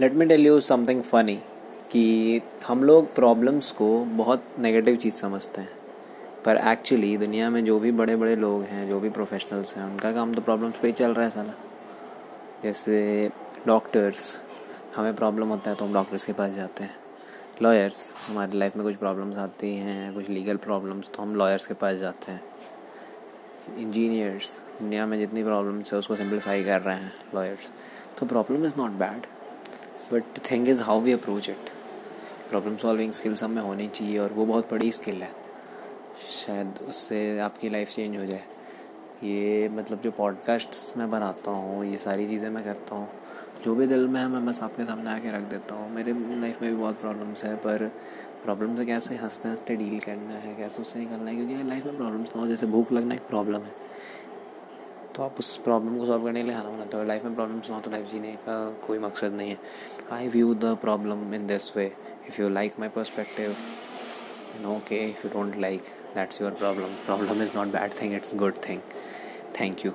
Let me tell you something funny कि हम लोग प्रॉब्लम्स को बहुत नेगेटिव चीज़ समझते हैं। पर एक्चुअली दुनिया में जो भी बड़े बड़े लोग हैं, जो भी प्रोफेशनल्स हैं, उनका काम तो प्रॉब्लम्स पे ही चल रहा है साला। जैसे डॉक्टर्स हमें प्रॉब्लम होता है तो हम डॉक्टर्स के पास जाते हैं। लॉयर्स हमारी लाइफ में कुछ प्रॉब्लम्स आती हैं, कुछ लीगल प्रॉब्लम्स तो हम लॉयर्स के पास जाते हैं। इंजीनियर्स दुनिया में जितनी प्रॉब्लम्स है, उसको सिंप्लीफाई कर रहे हैं लॉयर्स तो problem is not bad but thing is how we approach it problem solving skills हमें होनी चाहिए और वो बहुत बड़ी स्किल है। शायद उससे आपकी लाइफ चेंज हो जाए। ये मतलब जो पॉडकास्ट्स मैं बनाता हूँ, ये सारी चीज़ें मैं करता हूँ, जो भी दिल में है मैं बस आपके सामने आके रख देता हूँ। मेरे लाइफ में भी बहुत प्रॉब्लम्स है, पर प्रॉब्लम से कैसे हँसते हँसते डील करना है, कैसे उससे निकलना है, क्योंकि लाइफ में प्रॉब्लम्स ना हो, जैसे भूख लगना एक प्रॉब्लम है। तो आप उस प्रॉब्लम को सॉल्व करने के लिए खाना बनाते हो लाइफ में प्रॉब्लम्स ना तो लाइफ जीने का कोई मकसद नहीं है। I view the problem in this way if you like my perspective okay if you don't like that's your problem problem is not bad thing it's good thing thank you